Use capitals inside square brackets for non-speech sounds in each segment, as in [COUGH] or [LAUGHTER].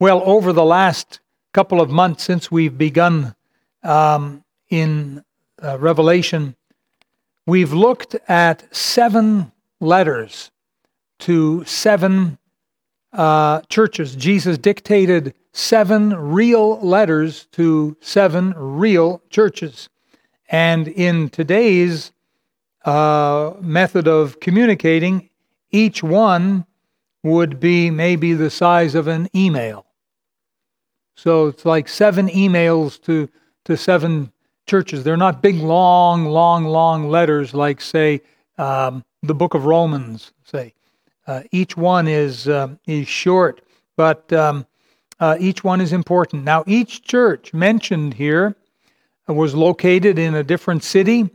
Well, over the last couple of months since we've begun um, in uh, Revelation, we've looked at seven letters to seven uh, churches. Jesus dictated seven real letters to seven real churches. And in today's uh, method of communicating, each one would be maybe the size of an email. So it's like seven emails to, to seven churches. They're not big, long, long, long letters like, say, um, the book of Romans, say. Uh, each one is, uh, is short, but um, uh, each one is important. Now, each church mentioned here was located in a different city,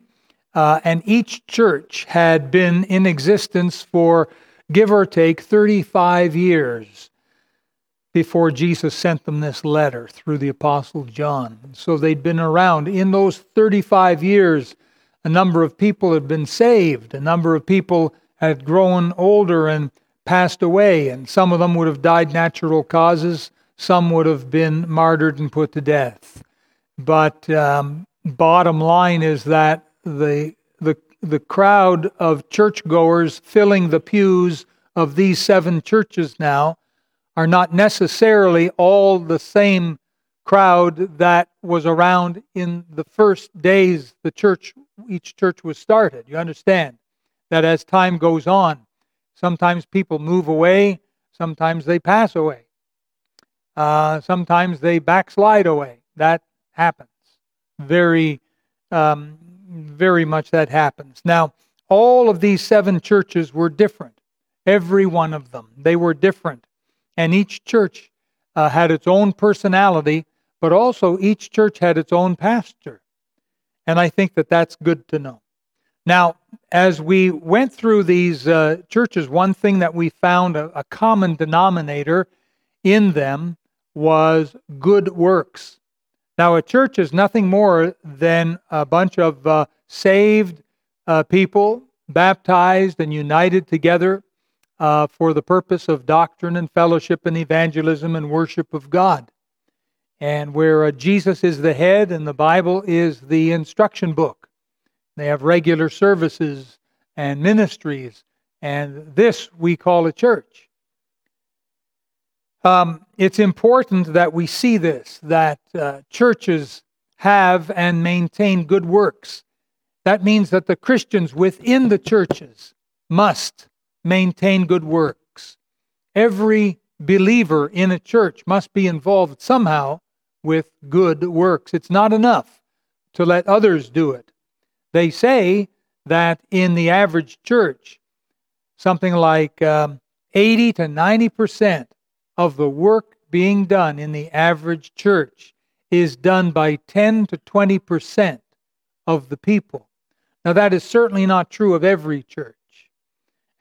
uh, and each church had been in existence for give or take 35 years before Jesus sent them this letter through the Apostle John. So they'd been around. In those 35 years, a number of people had been saved, a number of people had grown older and passed away, and some of them would have died natural causes, some would have been martyred and put to death. But um, bottom line is that the, the, the crowd of churchgoers filling the pews of these seven churches now are not necessarily all the same crowd that was around in the first days the church each church was started. You understand that as time goes on sometimes people move away sometimes they pass away. Uh, sometimes they backslide away. That happens. Very um, very much that happens. Now all of these seven churches were different. Every one of them. They were different and each church uh, had its own personality, but also each church had its own pastor. And I think that that's good to know. Now, as we went through these uh, churches, one thing that we found a, a, common denominator in them was good works. Now, a church is nothing more than a bunch of uh, saved uh, people baptized and united together uh, for the purpose of doctrine and fellowship and evangelism and worship of God. And where uh, Jesus is the head and the Bible is the instruction book. They have regular services and ministries, and this we call a church. Um, it's important that we see this, that uh, churches have and maintain good works. That means that the Christians within the churches must maintain good works. Every believer in a church must be involved somehow with good works. It's not enough to let others do it. They say that in the average church, something like um, 80 to 90 percent of the work being done in the average church is done by 10 to 20 percent of the people. Now, that is certainly not true of every church.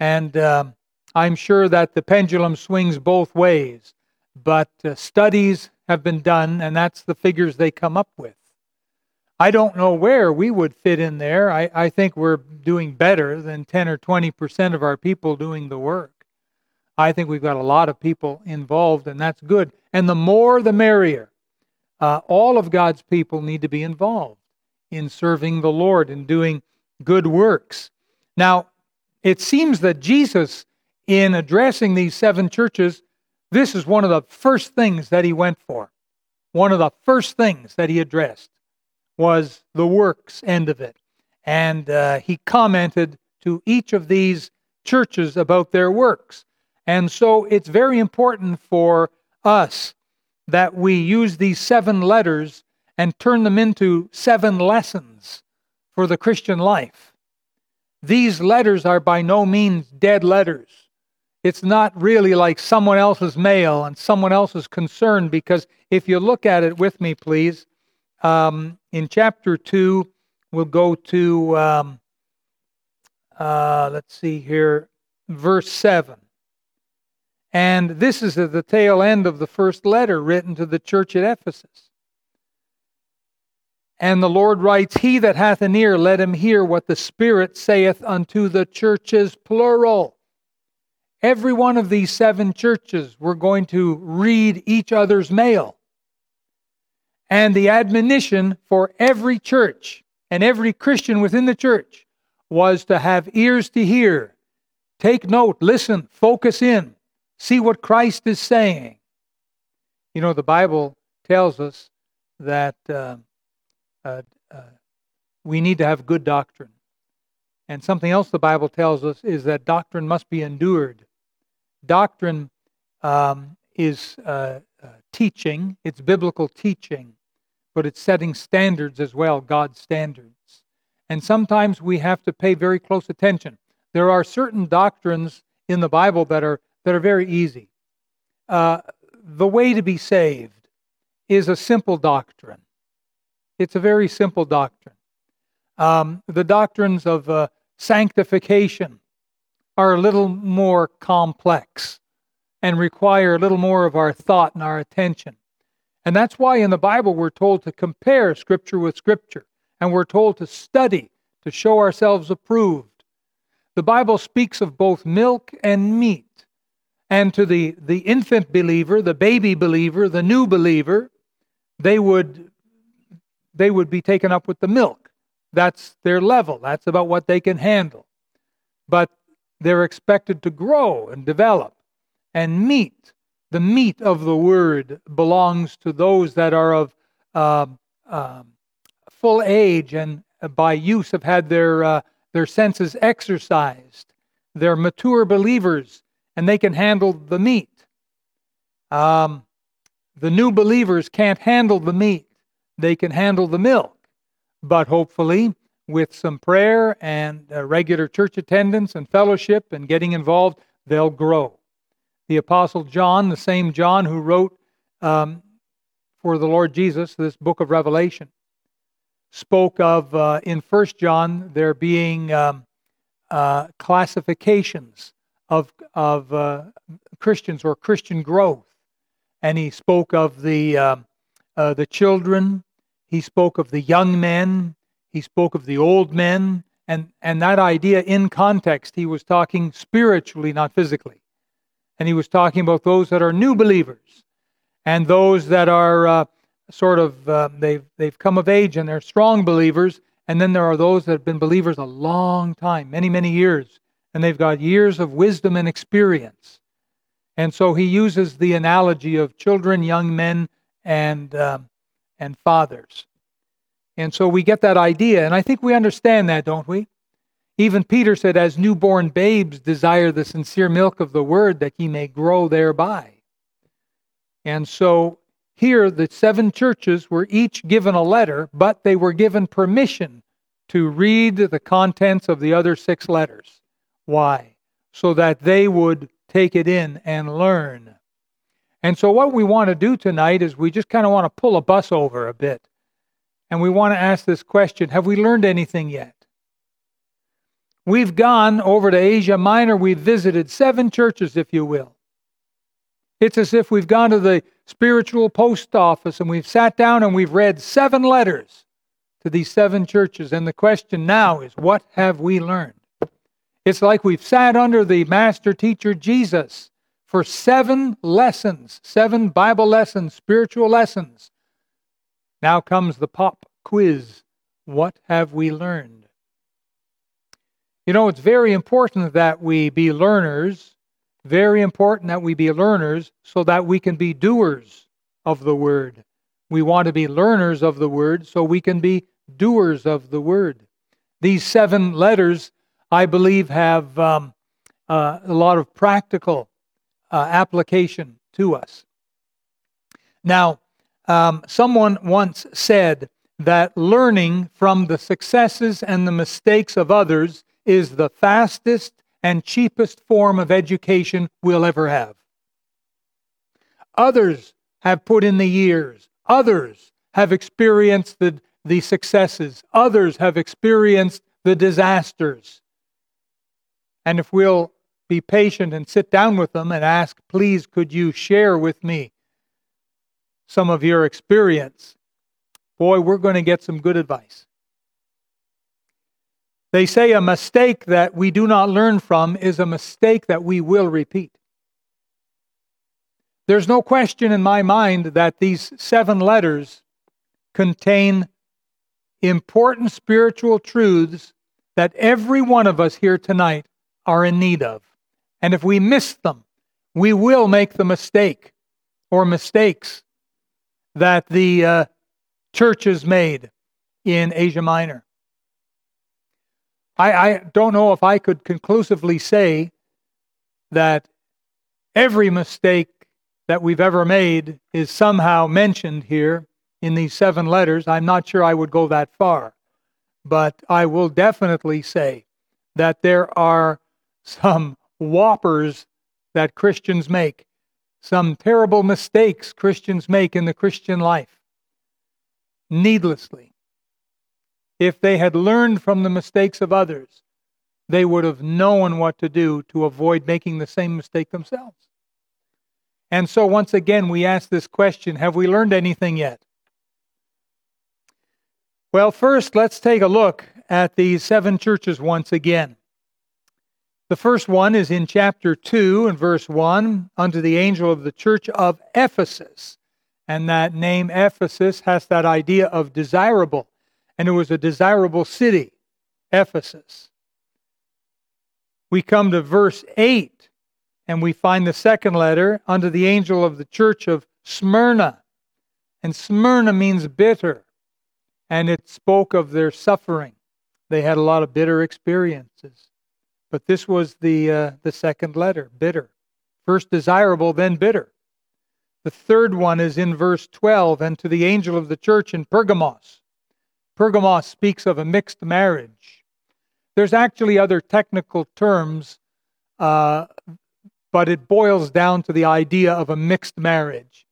And um, I'm sure that the pendulum swings both ways, but uh, studies have been done, and that's the figures they come up with. I don't know where we would fit in there. I, I think we're doing better than 10 or 20 percent of our people doing the work. I think we've got a lot of people involved, and that's good. And the more, the merrier. Uh, all of God's people need to be involved in serving the Lord and doing good works. Now, it seems that Jesus, in addressing these seven churches, this is one of the first things that he went for. One of the first things that he addressed was the works end of it. And uh, he commented to each of these churches about their works. And so it's very important for us that we use these seven letters and turn them into seven lessons for the Christian life. These letters are by no means dead letters. It's not really like someone else's mail and someone else's concern, because if you look at it with me, please, um, in chapter 2, we'll go to, um, uh, let's see here, verse 7. And this is at the tail end of the first letter written to the church at Ephesus. And the Lord writes, He that hath an ear, let him hear what the Spirit saith unto the churches, plural. every one of these seven churches were going to read each other's mail. And the admonition for every church and every Christian within the church was to have ears to hear, take note, listen, focus in, see what Christ is saying. You know, the Bible tells us that uh, uh, uh, we need to have good doctrine. And something else the Bible tells us is that doctrine must be endured. Doctrine um, is uh, uh, teaching, it's biblical teaching, but it's setting standards as well, God's standards. And sometimes we have to pay very close attention. There are certain doctrines in the Bible that are, that are very easy. Uh, the way to be saved is a simple doctrine. It's a very simple doctrine. Um, the doctrines of uh, sanctification are a little more complex and require a little more of our thought and our attention. And that's why in the Bible we're told to compare Scripture with Scripture, and we're told to study to show ourselves approved. The Bible speaks of both milk and meat. And to the, the infant believer, the baby believer, the new believer, they would, they would be taken up with the milk. That's their level. That's about what they can handle. But they're expected to grow and develop. And meat, the meat of the word, belongs to those that are of uh, uh, full age and by use have had their, uh, their senses exercised. They're mature believers and they can handle the meat. Um, the new believers can't handle the meat, they can handle the milk. But hopefully, with some prayer and regular church attendance and fellowship and getting involved, they'll grow. The Apostle John, the same John who wrote um, for the Lord Jesus this book of Revelation, spoke of uh, in First John there being um, uh, classifications of, of uh, Christians or Christian growth. And he spoke of the, uh, the children, he spoke of the young men, he spoke of the old men, and, and that idea in context, he was talking spiritually, not physically. And he was talking about those that are new believers and those that are uh, sort of, uh, they've, they've come of age and they're strong believers. And then there are those that have been believers a long time, many, many years and they've got years of wisdom and experience. And so he uses the analogy of children, young men, and, um, and fathers. And so we get that idea, and I think we understand that, don't we? Even Peter said, As newborn babes desire the sincere milk of the word, that ye may grow thereby. And so here, the seven churches were each given a letter, but they were given permission to read the contents of the other six letters. Why? So that they would take it in and learn. And so, what we want to do tonight is we just kind of want to pull a bus over a bit. And we want to ask this question Have we learned anything yet? We've gone over to Asia Minor. We've visited seven churches, if you will. It's as if we've gone to the spiritual post office and we've sat down and we've read seven letters to these seven churches. And the question now is what have we learned? It's like we've sat under the master teacher Jesus for seven lessons, seven Bible lessons, spiritual lessons. Now comes the pop quiz. What have we learned? You know, it's very important that we be learners, very important that we be learners so that we can be doers of the word. We want to be learners of the word so we can be doers of the word. These seven letters I believe, have um, uh, a lot of practical uh, application to us. Now, um, someone once said that learning from the successes and the mistakes of others is the fastest and cheapest form of education we'll ever have. Others have put in the years, others have experienced the, the successes, others have experienced the disasters. And if we'll be patient and sit down with them and ask, please, could you share with me some of your experience? Boy, we're going to get some good advice. They say a mistake that we do not learn from is a mistake that we will repeat. There's no question in my mind that these seven letters contain important spiritual truths that every one of us here tonight are in need of. And if we miss them, we will make the mistake or mistakes that the uh, churches made in Asia Minor. I, I don't know if I could conclusively say that every mistake that we've ever made is somehow mentioned here in these seven letters. I'm not sure I would go that far, but I will definitely say that there are some whoppers that Christians make, some terrible mistakes Christians make in the Christian life, needlessly. If they had learned from the mistakes of others, they would have known what to do to avoid making the same mistake themselves. And so, once again, we ask this question Have we learned anything yet? Well, first, let's take a look at these seven churches once again. The first one is in chapter 2 and verse 1 unto the angel of the church of Ephesus. And that name Ephesus has that idea of desirable. And it was a desirable city, Ephesus. We come to verse 8 and we find the second letter unto the angel of the church of Smyrna. And Smyrna means bitter. And it spoke of their suffering. They had a lot of bitter experiences. But this was the, uh, the second letter, bitter. First desirable, then bitter. The third one is in verse 12, and to the angel of the church in Pergamos. Pergamos speaks of a mixed marriage. There's actually other technical terms, uh, but it boils down to the idea of a mixed marriage.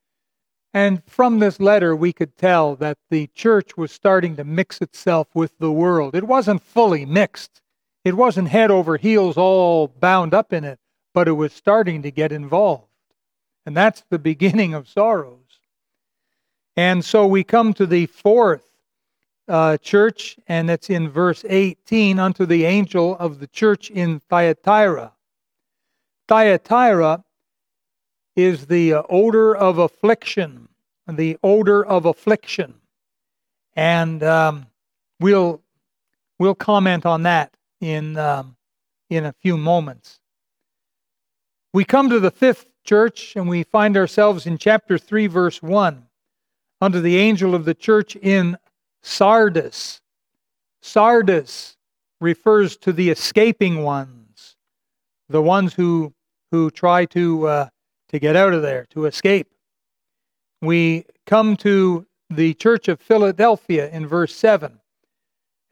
And from this letter, we could tell that the church was starting to mix itself with the world. It wasn't fully mixed, it wasn't head over heels all bound up in it, but it was starting to get involved. And that's the beginning of sorrows. And so we come to the fourth uh, church, and it's in verse 18 unto the angel of the church in Thyatira. Thyatira is the uh, odor of affliction, the odor of affliction. And um, we'll, we'll comment on that in, um, in a few moments. We come to the fifth church and we find ourselves in chapter 3, verse 1, under the angel of the church in Sardis. Sardis refers to the escaping ones, the ones who, who try to, uh, to get out of there, to escape. We come to the church of Philadelphia in verse 7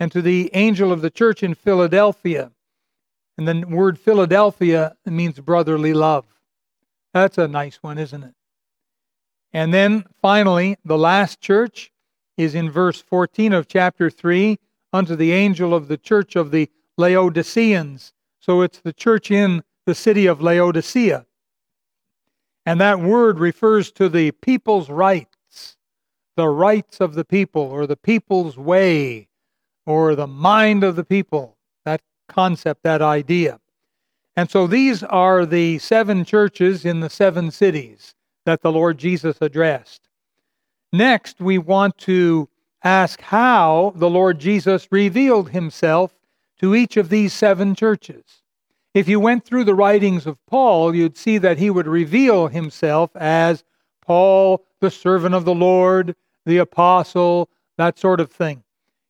and to the angel of the church in Philadelphia. And the word Philadelphia means brotherly love. That's a nice one, isn't it? And then finally, the last church is in verse 14 of chapter 3 unto the angel of the church of the Laodiceans. So it's the church in the city of Laodicea. And that word refers to the people's rights, the rights of the people, or the people's way, or the mind of the people, that concept, that idea. And so these are the seven churches in the seven cities that the Lord Jesus addressed. Next, we want to ask how the Lord Jesus revealed himself to each of these seven churches. If you went through the writings of Paul, you'd see that he would reveal himself as Paul, the servant of the Lord, the apostle, that sort of thing.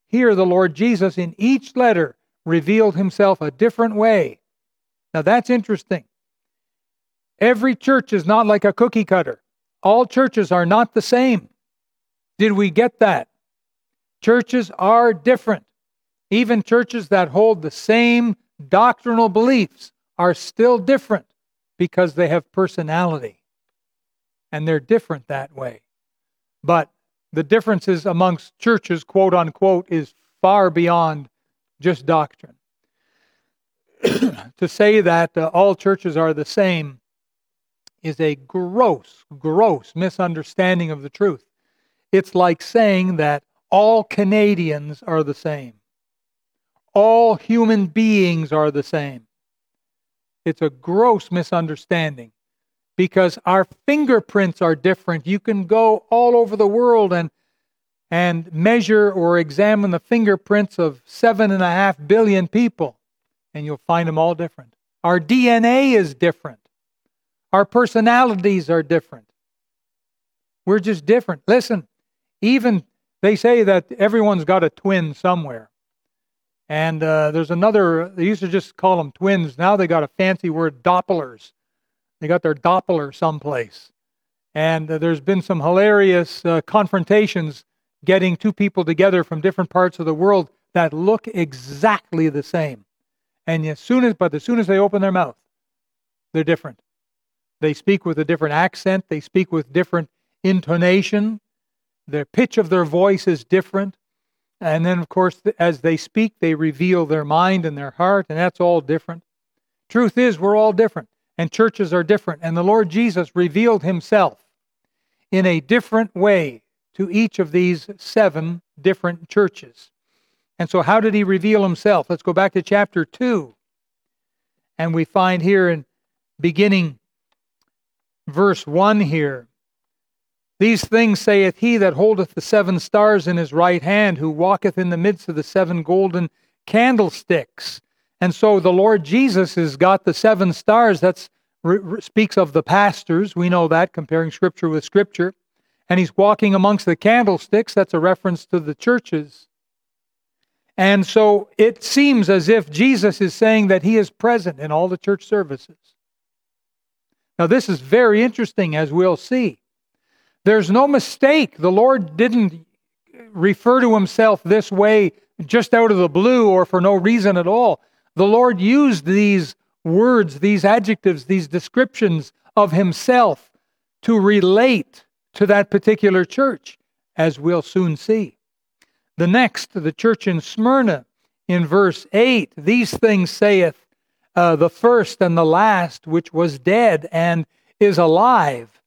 Here, the Lord Jesus in each letter revealed himself a different way. Now, that's interesting. Every church is not like a cookie cutter, all churches are not the same. Did we get that? Churches are different. Even churches that hold the same doctrinal beliefs are still different because they have personality. And they're different that way. But the differences amongst churches, quote unquote, is far beyond just doctrine. [CLEARS THROAT] to say that uh, all churches are the same is a gross, gross misunderstanding of the truth. It's like saying that all Canadians are the same. all human beings are the same. It's a gross misunderstanding because our fingerprints are different. You can go all over the world and and measure or examine the fingerprints of seven and a half billion people, and you'll find them all different. Our DNA is different. Our personalities are different. We're just different. Listen, even they say that everyone's got a twin somewhere. And uh, there's another, they used to just call them twins. Now they got a fancy word, Dopplers. They got their Doppler someplace. And uh, there's been some hilarious uh, confrontations getting two people together from different parts of the world that look exactly the same. And as soon as, but as soon as they open their mouth, they're different. They speak with a different accent. They speak with different intonation. The pitch of their voice is different. And then, of course, as they speak, they reveal their mind and their heart, and that's all different. Truth is, we're all different, and churches are different. And the Lord Jesus revealed himself in a different way to each of these seven different churches. And so, how did he reveal himself? Let's go back to chapter 2. And we find here in beginning verse 1 here These things saith he that holdeth the seven stars in his right hand, who walketh in the midst of the seven golden candlesticks. And so the Lord Jesus has got the seven stars. That speaks of the pastors. We know that, comparing Scripture with Scripture and he's walking amongst the candlesticks. That's a reference to the churches. And so it seems as if Jesus is saying that he is present in all the church services. Now, this is very interesting, as we'll see. There's no mistake. The Lord didn't refer to himself this way just out of the blue or for no reason at all. The Lord used these words, these adjectives, these descriptions of himself to relate to that particular church, as we'll soon see. The next, the church in Smyrna, in verse 8, these things saith uh, the first and the last, which was dead and is alive.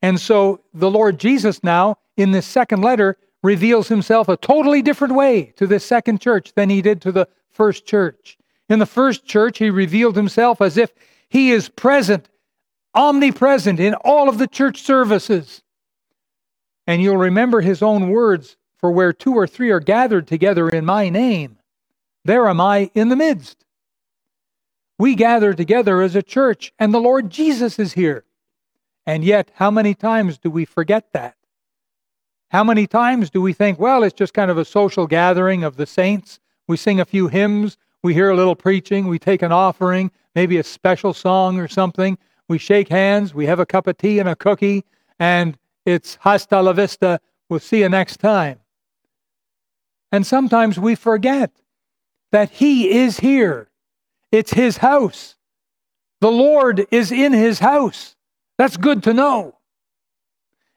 And so the Lord Jesus now, in this second letter, reveals himself a totally different way to this second church than he did to the first church. In the first church, he revealed himself as if he is present, omnipresent in all of the church services. And you'll remember his own words For where two or three are gathered together in my name, there am I in the midst. We gather together as a church, and the Lord Jesus is here. And yet, how many times do we forget that? How many times do we think, well, it's just kind of a social gathering of the saints? We sing a few hymns, we hear a little preaching, we take an offering, maybe a special song or something, we shake hands, we have a cup of tea and a cookie, and it's hasta la vista. We'll see you next time. And sometimes we forget that He is here. It's His house. The Lord is in His house. That's good to know.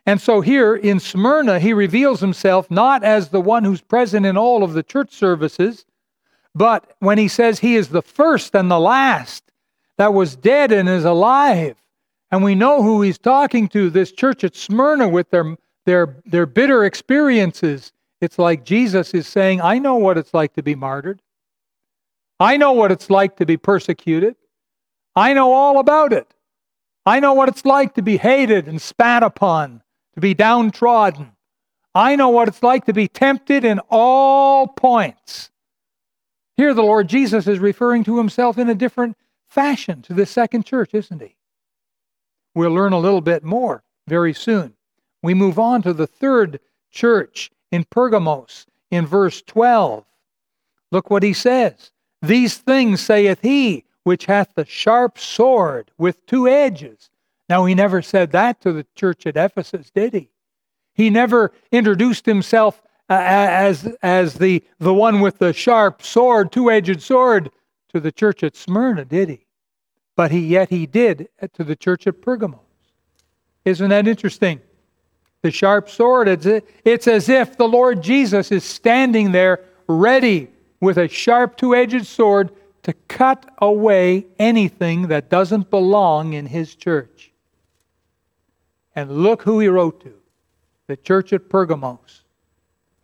And so here in Smyrna, He reveals Himself not as the one who's present in all of the church services, but when He says He is the first and the last that was dead and is alive. And we know who he's talking to this church at Smyrna with their, their, their bitter experiences. It's like Jesus is saying, I know what it's like to be martyred. I know what it's like to be persecuted. I know all about it. I know what it's like to be hated and spat upon, to be downtrodden. I know what it's like to be tempted in all points. Here, the Lord Jesus is referring to himself in a different fashion to the second church, isn't he? We'll learn a little bit more very soon. We move on to the third church in Pergamos in verse 12. Look what he says. These things saith he which hath the sharp sword with two edges. Now, he never said that to the church at Ephesus, did he? He never introduced himself uh, as, as the, the one with the sharp sword, two edged sword, to the church at Smyrna, did he? but he yet he did to the church at Pergamos. Isn't that interesting? The sharp sword, it's, it's as if the Lord Jesus is standing there ready with a sharp two edged sword to cut away anything that doesn't belong in his church. And look who he wrote to the church at Pergamos.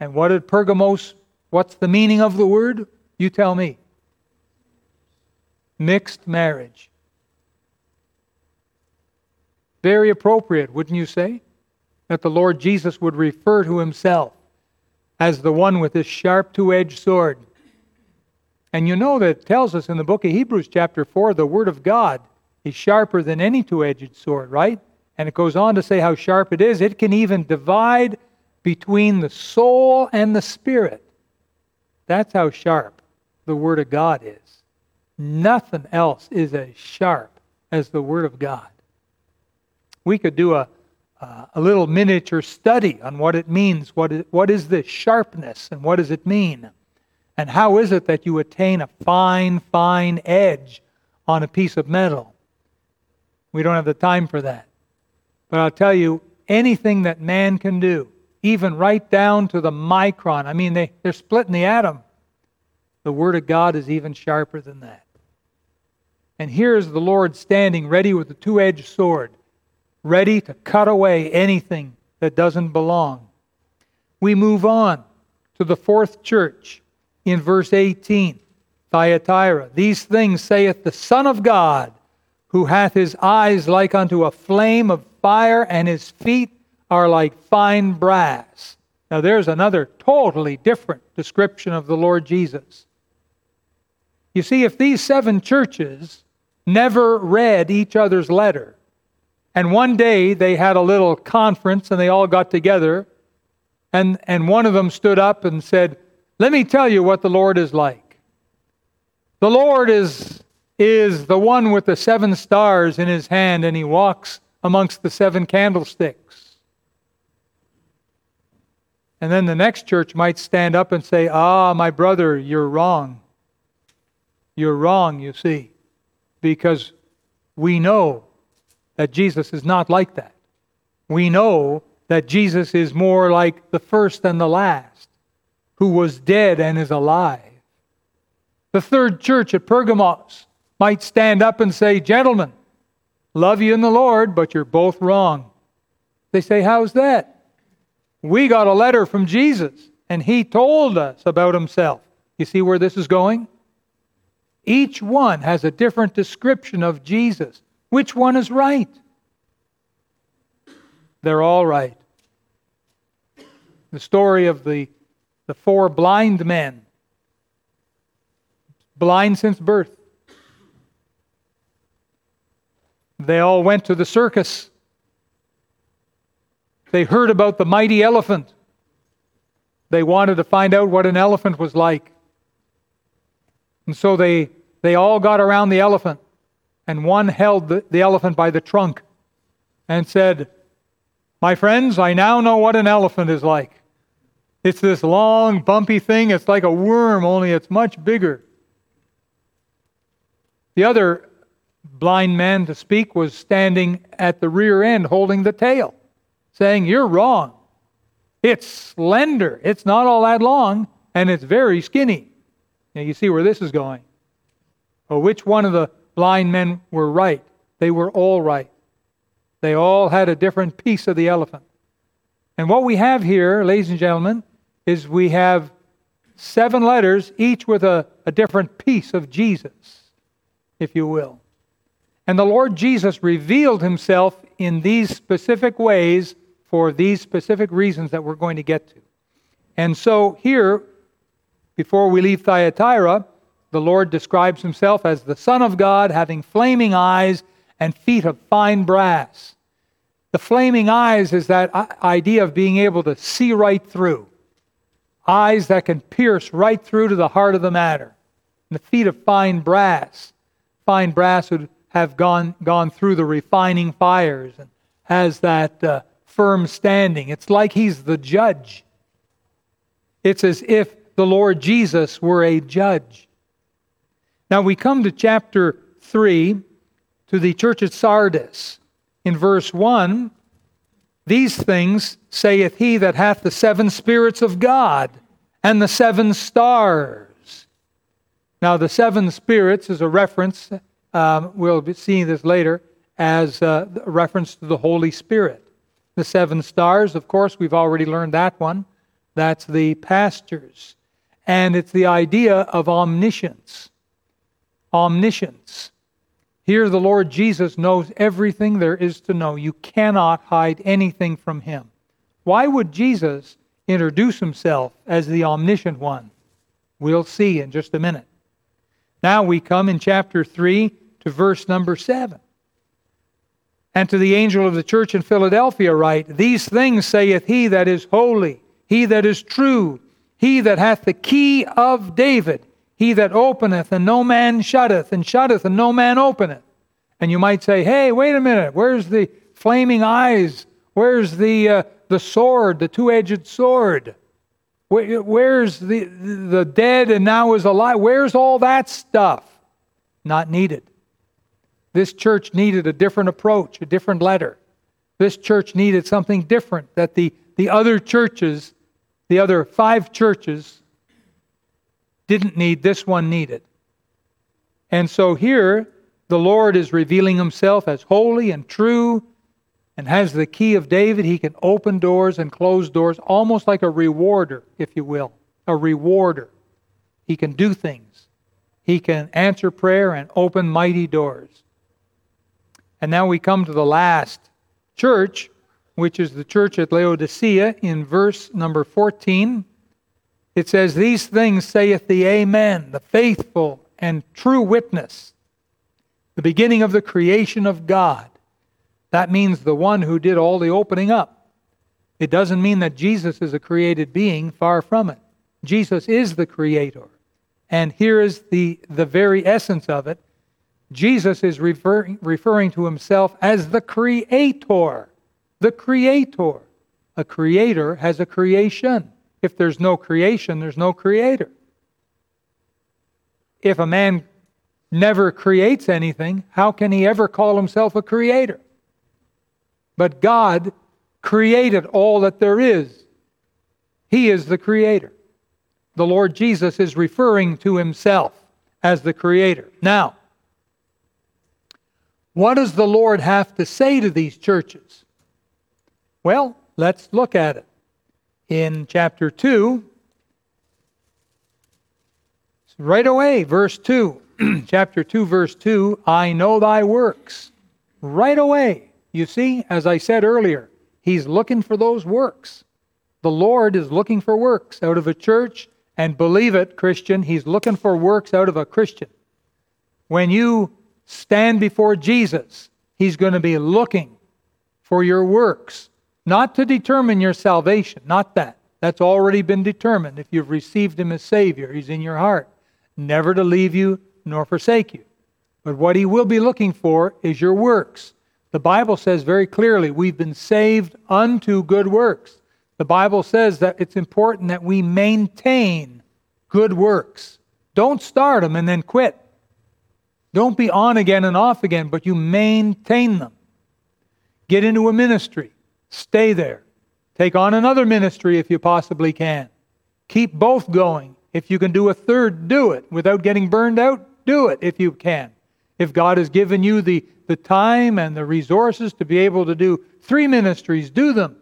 And what did Pergamos, what's the meaning of the word? You tell me. Mixed marriage. Very appropriate, wouldn't you say? That the Lord Jesus would refer to himself as the one with this sharp two edged sword. And you know that it tells us in the book of Hebrews, chapter 4, the Word of God is sharper than any two edged sword, right? And it goes on to say how sharp it is. It can even divide between the soul and the spirit. That's how sharp the Word of God is. Nothing else is as sharp as the Word of God. We could do a, uh, a little miniature study on what it means. What is, what is this sharpness and what does it mean? And how is it that you attain a fine, fine edge on a piece of metal? We don't have the time for that. But I'll tell you, anything that man can do, even right down to the micron, I mean, they, they're splitting the atom. The Word of God is even sharper than that. And here's the Lord standing ready with a two edged sword, ready to cut away anything that doesn't belong. We move on to the fourth church in verse 18 Thyatira. These things saith the Son of God, who hath his eyes like unto a flame of fire, and his feet are like fine brass. Now, there's another totally different description of the Lord Jesus. You see, if these seven churches never read each other's letter, and one day they had a little conference and they all got together, and, and one of them stood up and said, Let me tell you what the Lord is like. The Lord is, is the one with the seven stars in his hand, and he walks amongst the seven candlesticks. And then the next church might stand up and say, Ah, my brother, you're wrong. You're wrong, you see, because we know that Jesus is not like that. We know that Jesus is more like the first and the last, who was dead and is alive. The third church at Pergamos might stand up and say, Gentlemen, love you in the Lord, but you're both wrong. They say, How's that? We got a letter from Jesus, and he told us about himself. You see where this is going? Each one has a different description of Jesus. Which one is right? They're all right. The story of the, the four blind men, blind since birth. They all went to the circus. They heard about the mighty elephant. They wanted to find out what an elephant was like. And so they, they all got around the elephant, and one held the, the elephant by the trunk and said, My friends, I now know what an elephant is like. It's this long, bumpy thing. It's like a worm, only it's much bigger. The other blind man to speak was standing at the rear end holding the tail, saying, You're wrong. It's slender. It's not all that long, and it's very skinny. Now you see where this is going. Well, which one of the blind men were right? They were all right. They all had a different piece of the elephant. And what we have here, ladies and gentlemen, is we have seven letters, each with a, a different piece of Jesus, if you will. And the Lord Jesus revealed himself in these specific ways for these specific reasons that we're going to get to. And so here before we leave Thyatira, the Lord describes himself as the Son of God, having flaming eyes and feet of fine brass. The flaming eyes is that idea of being able to see right through. Eyes that can pierce right through to the heart of the matter. And the feet of fine brass. Fine brass would have gone, gone through the refining fires and has that uh, firm standing. It's like he's the judge. It's as if the Lord Jesus were a judge. Now we come to chapter 3, to the church at Sardis. In verse 1, these things saith he that hath the seven spirits of God and the seven stars. Now, the seven spirits is a reference, um, we'll be seeing this later, as uh, a reference to the Holy Spirit. The seven stars, of course, we've already learned that one. That's the pastors and it's the idea of omniscience. Omniscience. Here, the Lord Jesus knows everything there is to know. You cannot hide anything from him. Why would Jesus introduce himself as the omniscient one? We'll see in just a minute. Now we come in chapter 3 to verse number 7. And to the angel of the church in Philadelphia write, These things saith he that is holy, he that is true, he that hath the key of David, he that openeth and no man shutteth, and shutteth and no man openeth. And you might say, Hey, wait a minute, where's the flaming eyes? Where's the, uh, the sword, the two edged sword? Where's the, the dead and now is alive? Where's all that stuff? Not needed. This church needed a different approach, a different letter. This church needed something different that the, the other churches, the other five churches, didn't need. This one needed. And so here, the Lord is revealing himself as holy and true and has the key of David. He can open doors and close doors, almost like a rewarder, if you will. A rewarder. He can do things. He can answer prayer and open mighty doors. And now we come to the last church, which is the church at Laodicea in verse number 14. It says, These things saith the Amen, the faithful and true witness, the beginning of the creation of God. That means the one who did all the opening up. It doesn't mean that Jesus is a created being, far from it. Jesus is the creator. And here is the, the very essence of it. Jesus is referring, referring to himself as the creator. The creator. A creator has a creation. If there's no creation, there's no creator. If a man never creates anything, how can he ever call himself a creator? But God created all that there is. He is the creator. The Lord Jesus is referring to himself as the creator. Now, what does the Lord have to say to these churches? Well, let's look at it. In chapter 2, right away, verse 2, [CLEARS THROAT] chapter 2, verse 2, I know thy works. Right away. You see, as I said earlier, he's looking for those works. The Lord is looking for works out of a church, and believe it, Christian, he's looking for works out of a Christian. When you stand before Jesus, he's going to be looking for your works, not to determine your salvation, not that. That's already been determined. If you've received him as Savior, he's in your heart, never to leave you nor forsake you. But what he will be looking for is your works. The Bible says very clearly we've been saved unto good works. The Bible says that it's important that we maintain good works. Don't start them and then quit. Don't be on again and off again, but you maintain them. Get into a ministry, stay there. Take on another ministry if you possibly can. Keep both going. If you can do a third, do it. Without getting burned out, do it if you can. If God has given you the the time and the resources to be able to do three ministries, do them.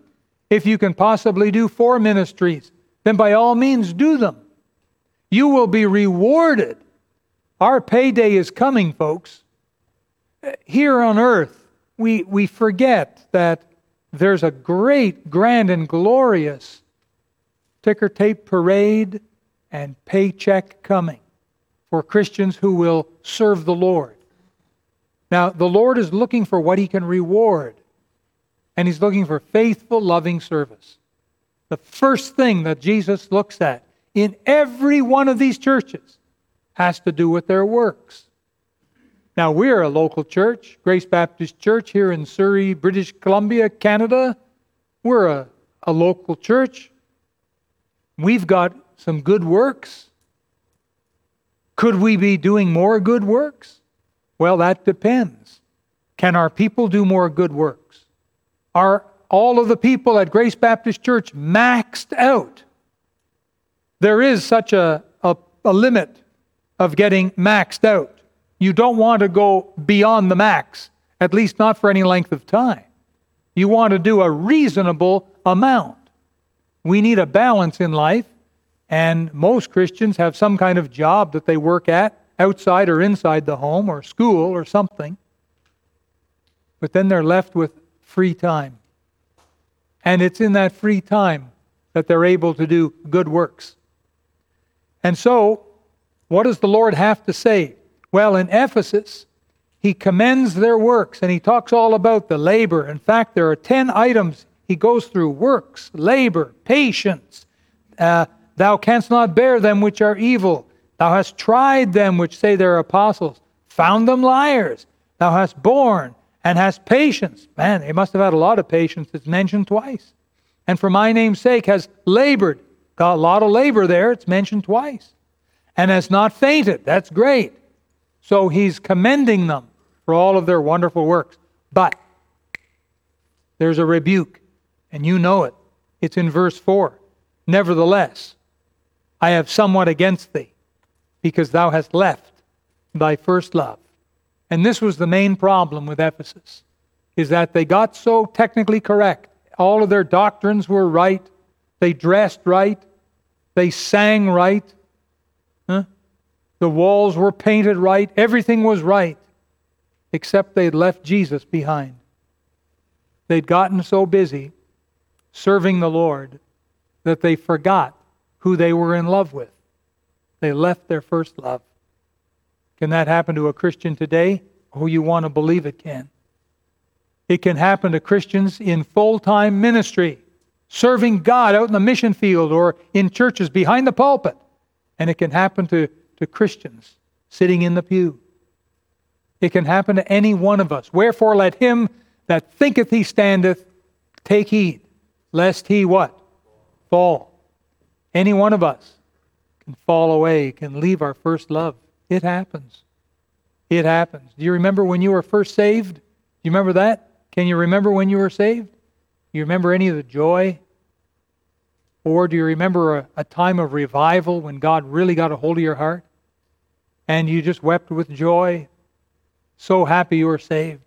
If you can possibly do four ministries, then by all means do them. You will be rewarded. Our payday is coming, folks. Here on earth, we, we forget that there's a great, grand, and glorious ticker tape parade and paycheck coming for Christians who will serve the Lord. Now, the Lord is looking for what he can reward, and he's looking for faithful, loving service. The first thing that Jesus looks at in every one of these churches has to do with their works. Now, we're a local church, Grace Baptist Church here in Surrey, British Columbia, Canada. We're a, a local church. We've got some good works. Could we be doing more good works? Well, that depends. Can our people do more good works? Are all of the people at Grace Baptist Church maxed out? There is such a, a, a limit of getting maxed out. You don't want to go beyond the max, at least not for any length of time. You want to do a reasonable amount. We need a balance in life, And most Christians have some kind of job that they work at, outside or inside the home, or school or something. But then they're left with free time. And it's in that free time that they're able to do good works. And so, what does the Lord have to say? Well, in Ephesus, he commends their works and he talks all about the labor. In fact, there are 10 items he goes through works, labor, patience. Uh, Thou canst not bear them which are evil. Thou hast tried them which say they're apostles, found them liars. Thou hast borne and hast patience. Man, they must have had a lot of patience. It's mentioned twice. And for my name's sake has labored. Got a lot of labor there. It's mentioned twice. And has not fainted. That's great. So he's commending them for all of their wonderful works. But there's a rebuke, and you know it. It's in verse 4. Nevertheless, I have somewhat against thee, because thou hast left thy first love. And this was the main problem with Ephesus, is that they got so technically correct. All of their doctrines were right. They dressed right. They sang right. Huh? The walls were painted right. Everything was right, except they'd left Jesus behind. They'd gotten so busy serving the Lord that they forgot who they were in love with. They left their first love. Can that happen to a Christian today? Oh, you want to believe it can. It can happen to Christians in full time ministry, serving God out in the mission field or in churches behind the pulpit. And it can happen to, to Christians sitting in the pew. It can happen to any one of us. Wherefore, let him that thinketh he standeth take heed, lest he what? Fall. Any one of us can fall away, can leave our first love. It happens. It happens. Do you remember when you were first saved? Do you remember that? Can you remember when you were saved? Do you remember any of the joy? Or do you remember a, a time of revival when God really got a hold of your heart? And you just wept with joy, so happy you were saved?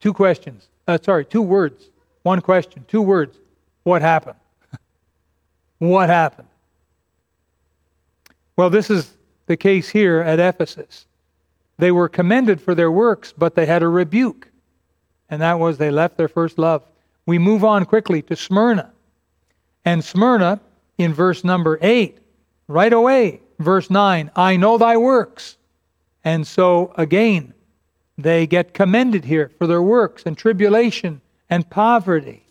Two questions. Uh, sorry, two words. One question, two words. What happened? [LAUGHS] What happened? Well, this is the case here at Ephesus. They were commended for their works, but they had a rebuke, and that was they left their first love. We move on quickly to Smyrna. And Smyrna, in verse number 8, right away, verse 9, I know thy works. And so, again, they get commended here for their works and tribulation and poverty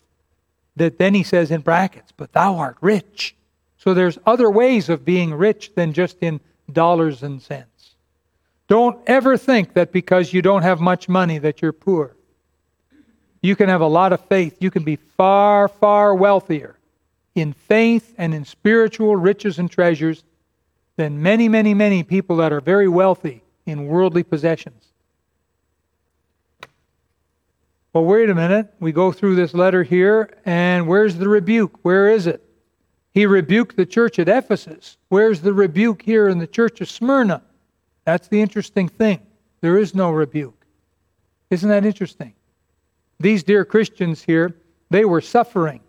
that then he says in brackets, but thou art rich. So there's other ways of being rich than just in dollars and cents. Don't ever think that because you don't have much money that you're poor. You can have a lot of faith. You can be far, far wealthier in faith and in spiritual riches and treasures than many, many, many people that are very wealthy in worldly possessions. Well, wait a minute. We go through this letter here, and where's the rebuke? Where is it? He rebuked the church at Ephesus. Where's the rebuke here in the church of Smyrna? That's the interesting thing. There is no rebuke. Isn't that interesting? These dear Christians here, they were suffering.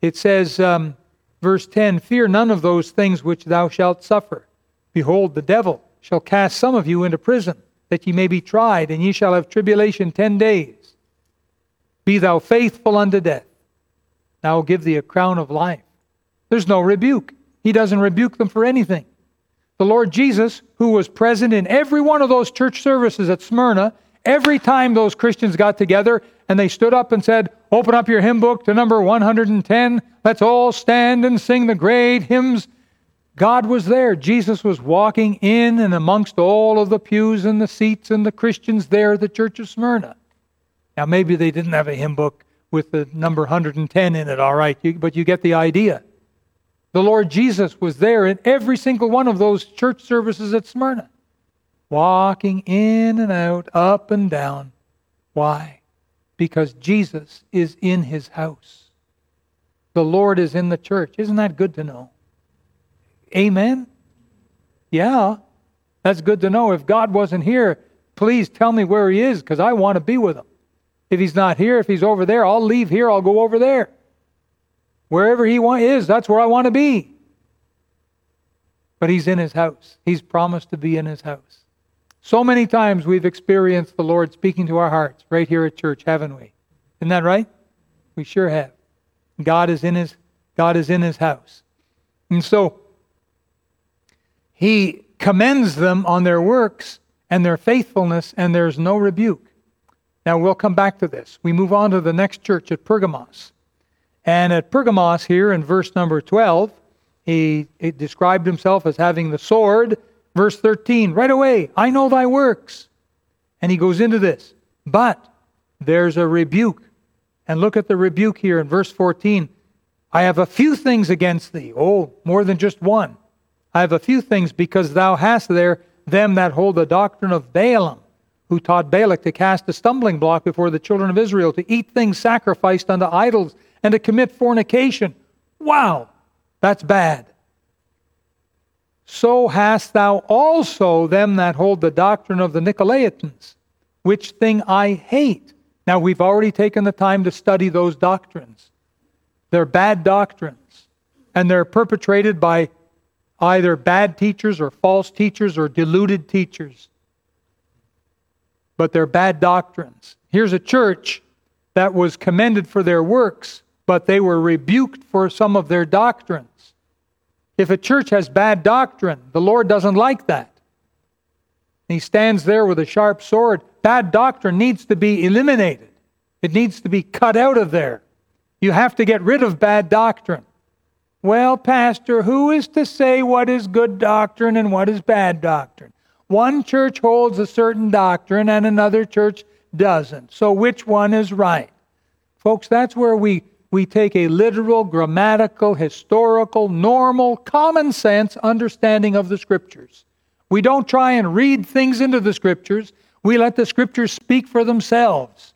It says, um, verse 10 Fear none of those things which thou shalt suffer. Behold, the devil shall cast some of you into prison, that ye may be tried, and ye shall have tribulation ten days. Be thou faithful unto death. I will give thee a crown of life. There's no rebuke. He doesn't rebuke them for anything. The Lord Jesus, who was present in every one of those church services at Smyrna, every time those Christians got together and they stood up and said, Open up your hymn book to number 110. Let's all stand and sing the great hymns. God was there. Jesus was walking in and amongst all of the pews and the seats and the Christians there at the church of Smyrna. Now, maybe they didn't have a hymn book with the number 110 in it, all right, but you get the idea. The Lord Jesus was there in every single one of those church services at Smyrna, walking in and out, up and down. Why? Because Jesus is in his house. The Lord is in the church. Isn't that good to know? Amen? Yeah, that's good to know. If God wasn't here, please tell me where he is because I want to be with him. If he's not here, if he's over there, I'll leave here, I'll go over there. Wherever he is, that's where I want to be. But he's in his house. He's promised to be in his house. So many times we've experienced the Lord speaking to our hearts right here at church, haven't we? Isn't that right? We sure have. God is in his God is in his house. And so he commends them on their works and their faithfulness, and there's no rebuke. Now we'll come back to this. We move on to the next church at Pergamos. And at Pergamos, here in verse number 12, he, he described himself as having the sword. Verse 13, right away, I know thy works. And he goes into this. But there's a rebuke. And look at the rebuke here in verse 14. I have a few things against thee. Oh, more than just one. I have a few things because thou hast there them that hold the doctrine of Balaam, who taught Balak to cast a stumbling block before the children of Israel, to eat things sacrificed unto idols, and to commit fornication. Wow, that's bad. So hast thou also them that hold the doctrine of the Nicolaitans, which thing I hate. Now, we've already taken the time to study those doctrines. They're bad doctrines, and they're perpetrated by either bad teachers or false teachers or deluded teachers. But they're bad doctrines. Here's a church that was commended for their works, but they were rebuked for some of their doctrines. If a church has bad doctrine, the Lord doesn't like that. He stands there with a sharp sword. Bad doctrine needs to be eliminated, it needs to be cut out of there. You have to get rid of bad doctrine. Well, Pastor, who is to say what is good doctrine and what is bad doctrine? One church holds a certain doctrine and another church doesn't. So which one is right? Folks, that's where we, we take a literal, grammatical, historical, normal, common sense understanding of the Scriptures. We don't try and read things into the Scriptures, we let the Scriptures speak for themselves.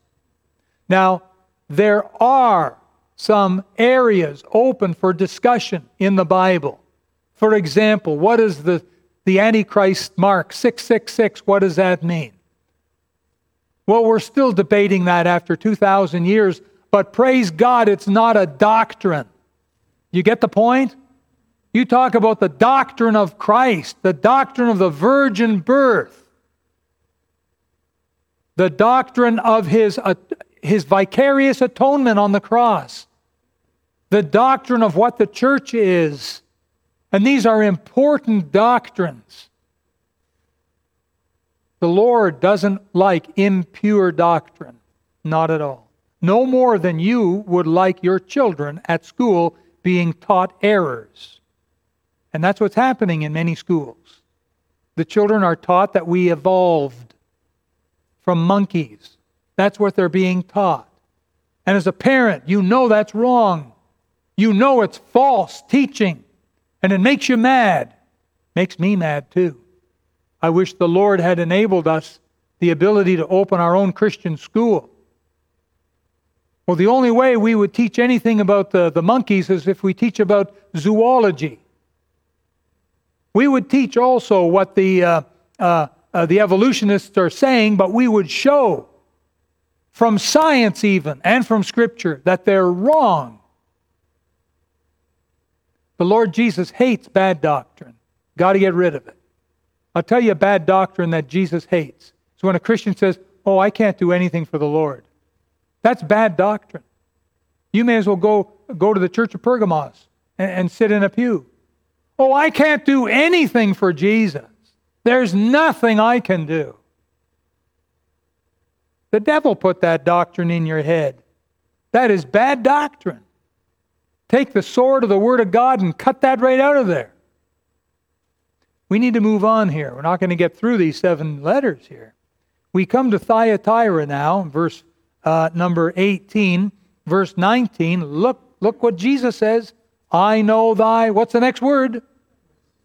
Now, there are some areas open for discussion in the Bible. For example, what is the, the Antichrist mark 666? What does that mean? Well, we're still debating that after 2,000 years, but praise God, it's not a doctrine. You get the point? You talk about the doctrine of Christ, the doctrine of the virgin birth, the doctrine of his, uh, his vicarious atonement on the cross the doctrine of what the church is. And these are important doctrines. The Lord doesn't like impure doctrine. Not at all. No more than you would like your children at school being taught errors. And that's what's happening in many schools. The children are taught that we evolved from monkeys. That's what they're being taught. And as a parent, you know that's wrong. You know it's false teaching, and it makes you mad. Makes me mad too. I wish the Lord had enabled us the ability to open our own Christian school. Well, the only way we would teach anything about the, the monkeys is if we teach about zoology. We would teach also what the, uh, uh, uh, the evolutionists are saying, but we would show from science, even, and from Scripture, that they're wrong. The Lord Jesus hates bad doctrine. Got to get rid of it. I'll tell you a bad doctrine that Jesus hates. It's when a Christian says, Oh, I can't do anything for the Lord. That's bad doctrine. You may as well go, go to the church of Pergamos and, and sit in a pew. Oh, I can't do anything for Jesus. There's nothing I can do. The devil put that doctrine in your head. That is bad doctrine. Take the sword of the Word of God and cut that right out of there. We need to move on here. We're not going to get through these seven letters here. We come to Thyatira now, verse uh, number 18, verse 19. Look, look what Jesus says. I know thy, what's the next word?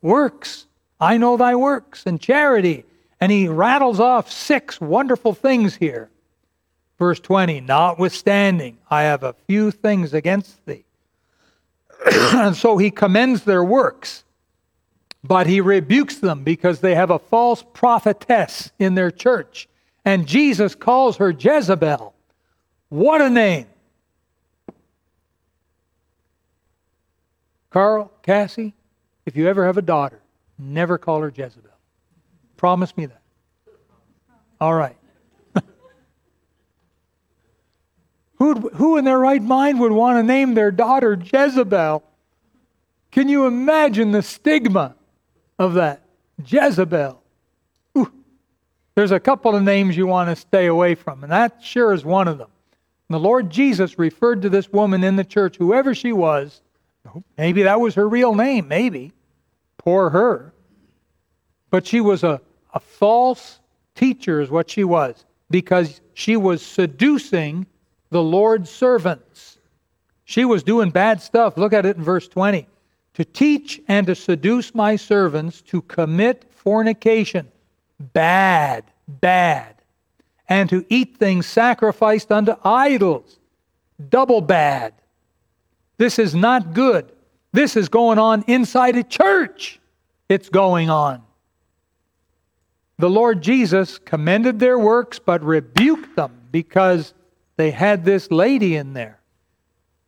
Works. I know thy works and charity. And he rattles off six wonderful things here. Verse 20, notwithstanding, I have a few things against thee [CLEARS THROAT] and so he commends their works, but he rebukes them because they have a false prophetess in their church. And Jesus calls her Jezebel. What a name! Carl, Cassie, if you ever have a daughter, never call her Jezebel. Promise me that. All right. [LAUGHS] who who in their right mind would want to name their daughter Jezebel? Can you imagine the stigma of that? Jezebel. Ooh. There's a couple of names you want to stay away from, and that sure is one of them. And the Lord Jesus referred to this woman in the church, whoever she was, maybe that was her real name, maybe. Poor her. But she was a, a false teacher, is what she was, because she was seducing the Lord's servants. She was doing bad stuff. Look at it in verse 20 to teach and to seduce my servants to commit fornication. Bad, bad. And to eat things sacrificed unto idols. Double bad. This is not good. This is going on inside a church. It's going on. The Lord Jesus commended their works but rebuked them because they had this lady in there.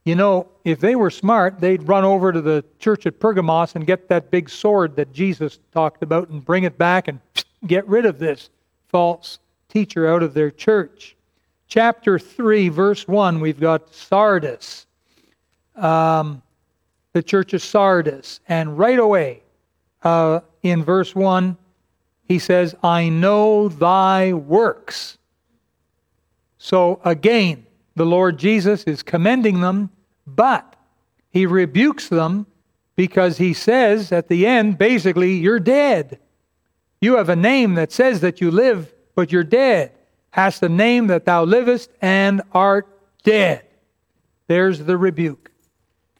You know, if they were smart, they'd run over to the church at Pergamos and get that big sword that Jesus talked about and bring it back and [SNIFFS] get rid of this false teacher out of their church. Chapter 3, verse 1, we've got Sardis, um, the church of Sardis. And right away, uh, in verse 1, he says, I know thy works. So again, the Lord Jesus is commending them but he rebukes them because he says at the end, basically, you're dead. You have a name that says that you live, but you're dead. Hast the name that thou livest and art dead. There's the rebuke.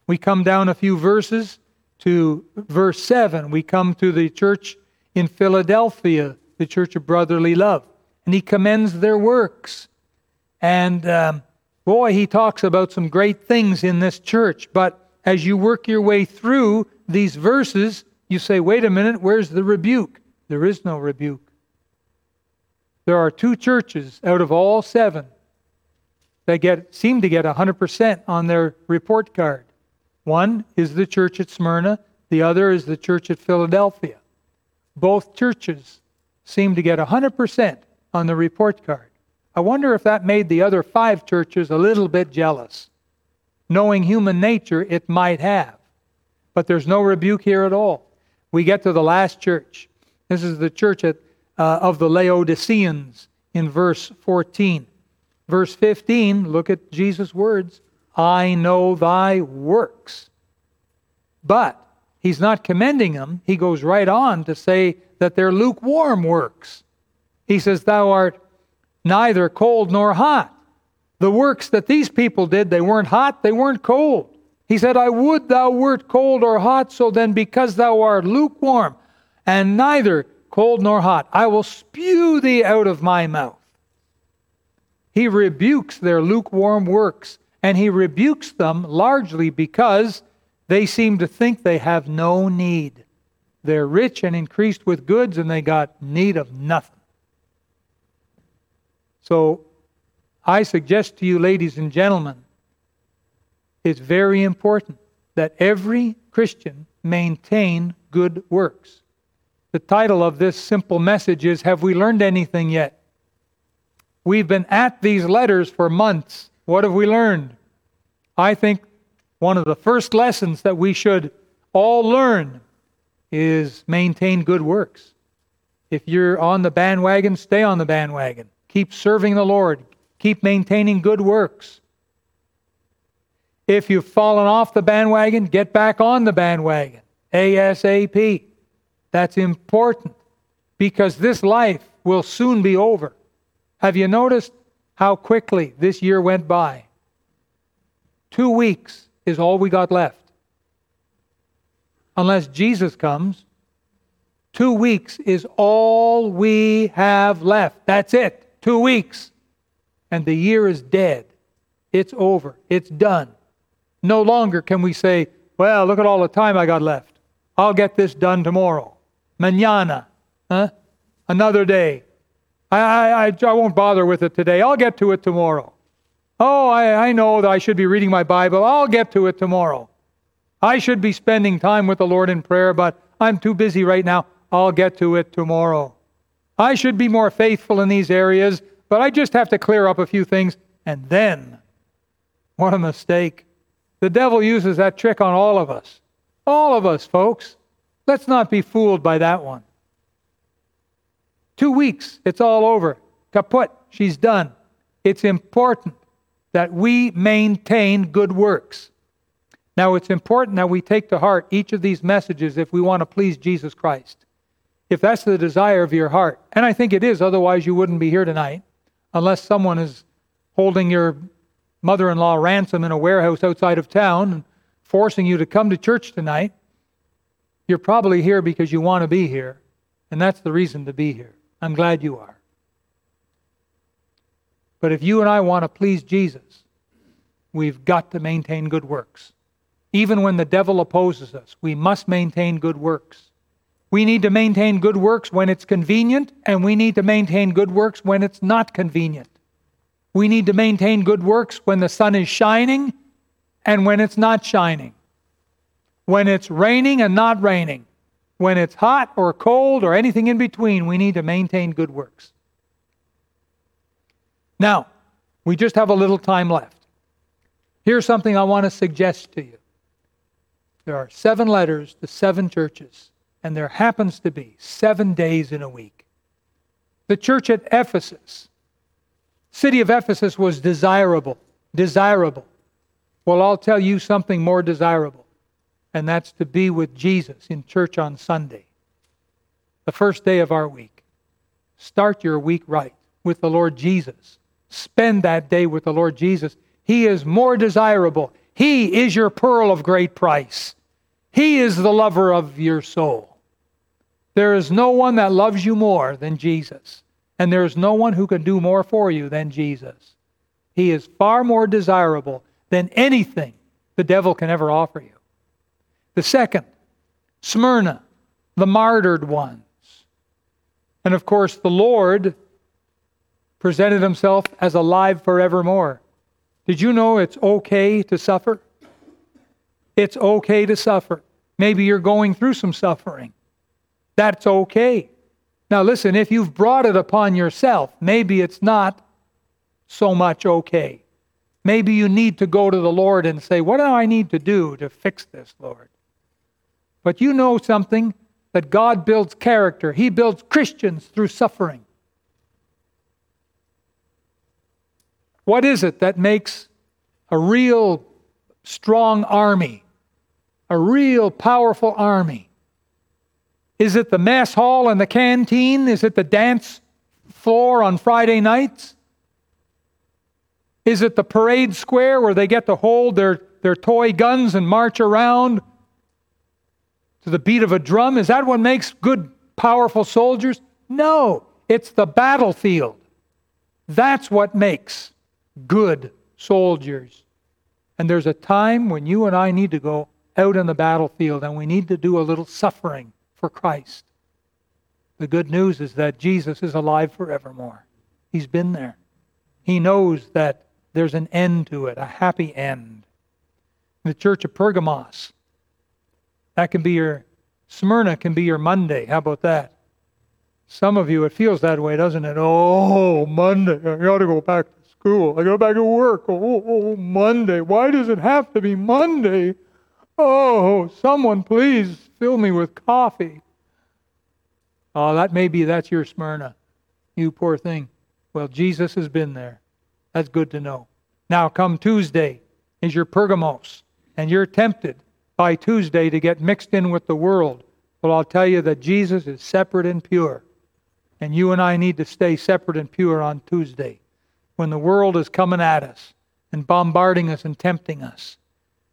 We come down a few verses to verse 7. We come to the church in Philadelphia, the church of brotherly love. And he commends their works. And um, Boy, he talks about some great things in this church, but as you work your way through these verses, you say, wait a minute, where's the rebuke? There is no rebuke. There are two churches out of all seven that get, seem to get 100% on their report card. One is the church at Smyrna, the other is the church at Philadelphia. Both churches seem to get 100% on the report card. I wonder if that made the other five churches a little bit jealous. Knowing human nature, it might have. But there's no rebuke here at all. We get to the last church. This is the church at, uh, of the Laodiceans in verse 14. Verse 15, look at Jesus' words I know thy works. But he's not commending them. He goes right on to say that they're lukewarm works. He says, Thou art neither cold nor hot. The works that these people did, they weren't hot, they weren't cold. He said, I would thou wert cold or hot, so then because thou art lukewarm, and neither cold nor hot, I will spew thee out of my mouth. He rebukes their lukewarm works, and he rebukes them largely because they seem to think they have no need. They're rich and increased with goods, and they got need of nothing. So I suggest to you, ladies and gentlemen, it's very important that every Christian maintain good works. The title of this simple message is Have We Learned Anything Yet? We've been at these letters for months. What have we learned? I think one of the first lessons that we should all learn is maintain good works. If you're on the bandwagon, stay on the bandwagon. Keep serving the Lord. Keep maintaining good works. If you've fallen off the bandwagon, get back on the bandwagon. ASAP. That's important because this life will soon be over. Have you noticed how quickly this year went by? Two weeks is all we got left. Unless Jesus comes, two weeks is all we have left. That's it. Two weeks, and the year is dead. It's over. It's done. No longer can we say, well, look at all the time I got left. I'll get this done tomorrow. Manana. Huh? Another day. I, I, I, I won't bother with it today. I'll get to it tomorrow. Oh, I, I know that I should be reading my Bible. I'll get to it tomorrow. I should be spending time with the Lord in prayer, but I'm too busy right now. I'll get to it tomorrow. I should be more faithful in these areas, but I just have to clear up a few things. And then, what a mistake. The devil uses that trick on all of us. All of us, folks. Let's not be fooled by that one. Two weeks, it's all over. Kaput, she's done. It's important that we maintain good works. Now, it's important that we take to heart each of these messages if we want to please Jesus Christ. If that's the desire of your heart, and I think it is, otherwise, you wouldn't be here tonight, unless someone is holding your mother in law ransom in a warehouse outside of town and forcing you to come to church tonight. You're probably here because you want to be here, and that's the reason to be here. I'm glad you are. But if you and I want to please Jesus, we've got to maintain good works. Even when the devil opposes us, we must maintain good works. We need to maintain good works when it's convenient, and we need to maintain good works when it's not convenient. We need to maintain good works when the sun is shining and when it's not shining. When it's raining and not raining. When it's hot or cold or anything in between, we need to maintain good works. Now, we just have a little time left. Here's something I want to suggest to you. There are seven letters to seven churches, and there happens to be seven days in a week. The church at Ephesus, city of Ephesus was desirable, desirable. Well, I'll tell you something more desirable, and that's to be with Jesus in church on Sunday, the first day of our week. Start your week right with the Lord Jesus. Spend that day with the Lord Jesus. He is more desirable. He is your pearl of great price. He is the lover of your soul. There is no one that loves you more than Jesus, and there is no one who can do more for you than Jesus. He is far more desirable than anything the devil can ever offer you. The second, Smyrna, the martyred ones. And of course, the Lord presented himself as alive forevermore. Did you know it's okay to suffer? It's okay to suffer. Maybe you're going through some suffering. That's okay. Now, listen, if you've brought it upon yourself, maybe it's not so much okay. Maybe you need to go to the Lord and say, What do I need to do to fix this, Lord? But you know something that God builds character, He builds Christians through suffering. What is it that makes a real strong army, a real powerful army? Is it the mess hall and the canteen? Is it the dance floor on Friday nights? Is it the parade square where they get to hold their, their toy guns and march around to the beat of a drum? Is that what makes good, powerful soldiers? No, it's the battlefield. That's what makes good soldiers. And there's a time when you and I need to go out in the battlefield and we need to do a little suffering for Christ. The good news is that Jesus is alive forevermore. He's been there. He knows that there's an end to it, a happy end. The church of Pergamos, that can be your, Smyrna can be your Monday. How about that? Some of you, it feels that way, doesn't it? Oh, Monday, I got to go back to school. I go back to work. Oh, oh, oh, Monday. Why does it have to be Monday? Oh, someone please fill me with coffee. Oh, that may be that's your Smyrna. You poor thing. Well, Jesus has been there. That's good to know. Now, come Tuesday is your Pergamos, and you're tempted by Tuesday to get mixed in with the world. Well, I'll tell you that Jesus is separate and pure. And you and I need to stay separate and pure on Tuesday when the world is coming at us and bombarding us and tempting us.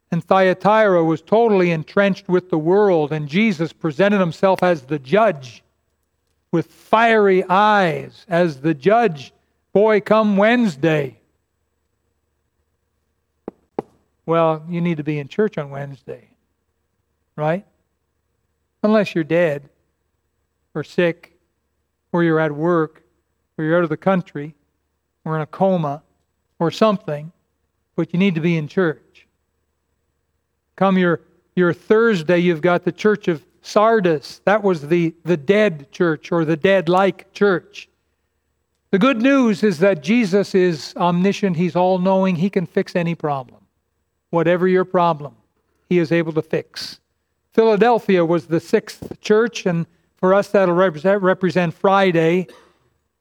And Thyatira was totally entrenched with the world, and Jesus presented himself as the judge with fiery eyes as the judge. Boy, come Wednesday. Well, you need to be in church on Wednesday, right? Unless you're dead or sick or you're at work or you're out of the country or in a coma or something, but you need to be in church. Come your your Thursday, you've got the church of Sardis. That was the, the dead church or the dead like church. The good news is that Jesus is omniscient, He's all knowing, He can fix any problem. Whatever your problem, He is able to fix. Philadelphia was the sixth church, and for us that'll represent, represent Friday.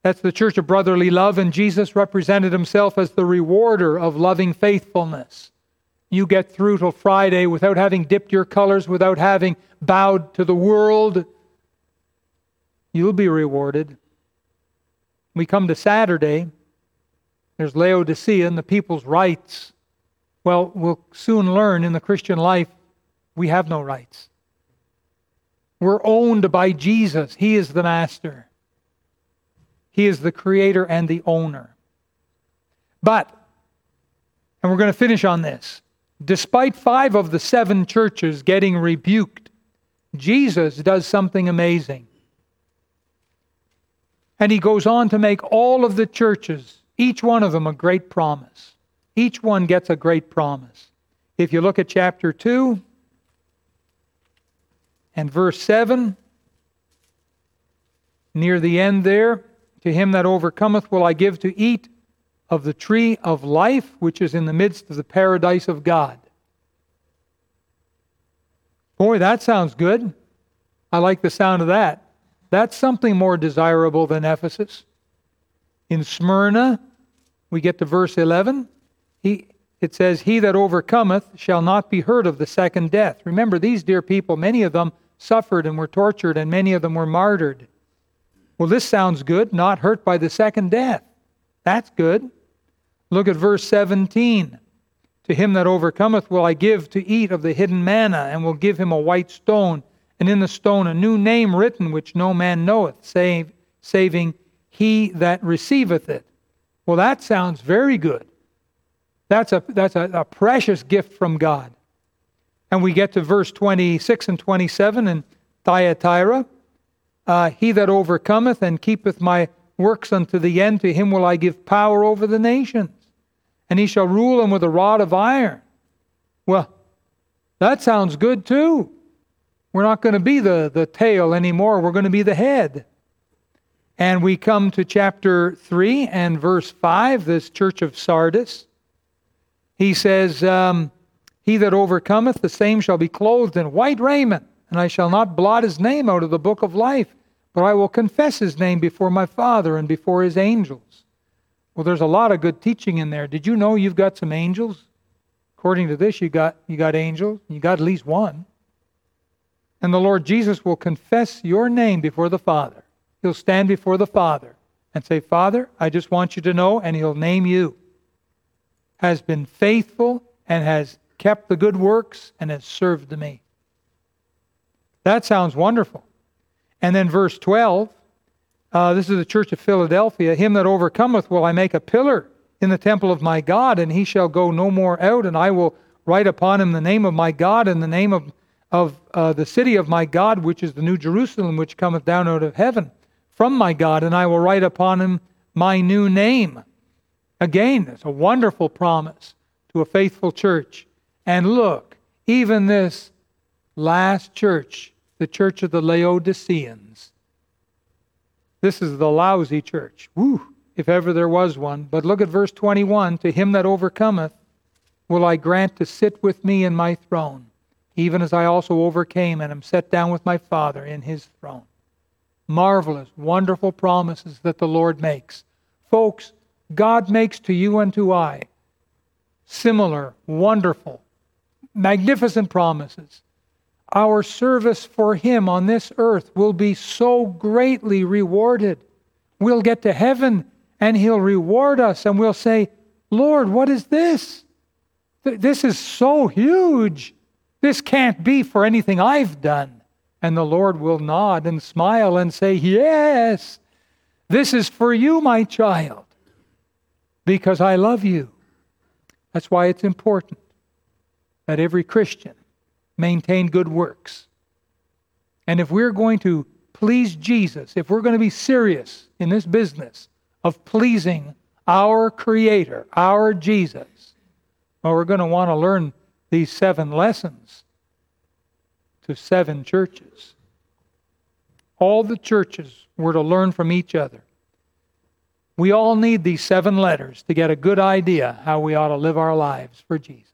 That's the church of brotherly love, and Jesus represented himself as the rewarder of loving faithfulness. You get through till Friday without having dipped your colors, without having bowed to the world. You'll be rewarded. We come to Saturday, there's Laodicea and the people's rights. Well, we'll soon learn in the Christian life we have no rights. We're owned by Jesus, He is the master, He is the creator and the owner. But, and we're going to finish on this, despite five of the seven churches getting rebuked, Jesus does something amazing. And he goes on to make all of the churches, each one of them, a great promise. Each one gets a great promise. If you look at chapter 2 and verse 7, near the end there, to him that overcometh will I give to eat of the tree of life, which is in the midst of the paradise of God. Boy, that sounds good. I like the sound of that. That's something more desirable than Ephesus. In Smyrna, we get to verse 11. He, it says, He that overcometh shall not be hurt of the second death. Remember, these dear people, many of them suffered and were tortured, and many of them were martyred. Well, this sounds good, not hurt by the second death. That's good. Look at verse 17. To him that overcometh will I give to eat of the hidden manna, and will give him a white stone and in the stone a new name written which no man knoweth, save, saving he that receiveth it. Well, that sounds very good. That's a, that's a, a precious gift from God. And we get to verse 26 and 27 in Thyatira. Uh, he that overcometh and keepeth my works unto the end, to him will I give power over the nations, and he shall rule them with a rod of iron. Well, that sounds good too. We're not going to be the, the tail anymore. We're going to be the head. And we come to chapter 3 and verse 5, this church of Sardis. He says, um, He that overcometh, the same shall be clothed in white raiment, and I shall not blot his name out of the book of life, but I will confess his name before my Father and before his angels. Well, there's a lot of good teaching in there. Did you know you've got some angels? According to this, you got you got angels. You got at least one. And the Lord Jesus will confess your name before the Father. He'll stand before the Father and say, Father, I just want you to know, and he'll name you. Has been faithful and has kept the good works and has served me. That sounds wonderful. And then verse 12, uh, this is the church of Philadelphia. Him that overcometh will I make a pillar in the temple of my God, and he shall go no more out, and I will write upon him the name of my God and the name of of uh, the city of my God, which is the new Jerusalem, which cometh down out of heaven from my God, and I will write upon him my new name. Again, it's a wonderful promise to a faithful church. And look, even this last church, the church of the Laodiceans, this is the lousy church. Woo, if ever there was one. But look at verse 21 To him that overcometh will I grant to sit with me in my throne even as I also overcame and am set down with my Father in his throne. Marvelous, wonderful promises that the Lord makes. Folks, God makes to you and to I similar, wonderful, magnificent promises. Our service for Him on this earth will be so greatly rewarded. We'll get to heaven and He'll reward us, and we'll say, Lord, what is this? This is so huge. This can't be for anything I've done. And the Lord will nod and smile and say, Yes, this is for you, my child, because I love you. That's why it's important that every Christian maintain good works. And if we're going to please Jesus, if we're going to be serious in this business of pleasing our Creator, our Jesus, well, we're going to want to learn these seven lessons to seven churches. All the churches were to learn from each other. We all need these seven letters to get a good idea how we ought to live our lives for Jesus.